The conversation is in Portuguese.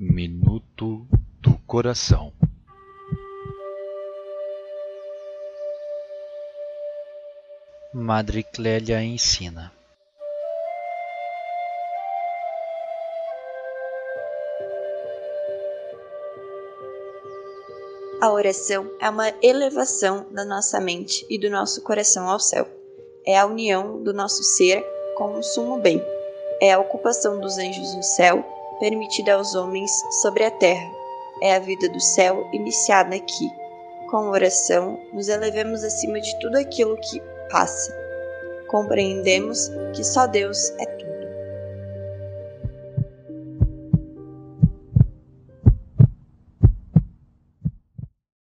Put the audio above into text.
Minuto do Coração Madre Clélia ensina A oração é uma elevação da nossa mente e do nosso coração ao céu. É a união do nosso ser com o sumo bem. É a ocupação dos anjos no céu, permitida aos homens sobre a terra. É a vida do céu iniciada aqui. Com oração, nos elevemos acima de tudo aquilo que passa. Compreendemos que só Deus é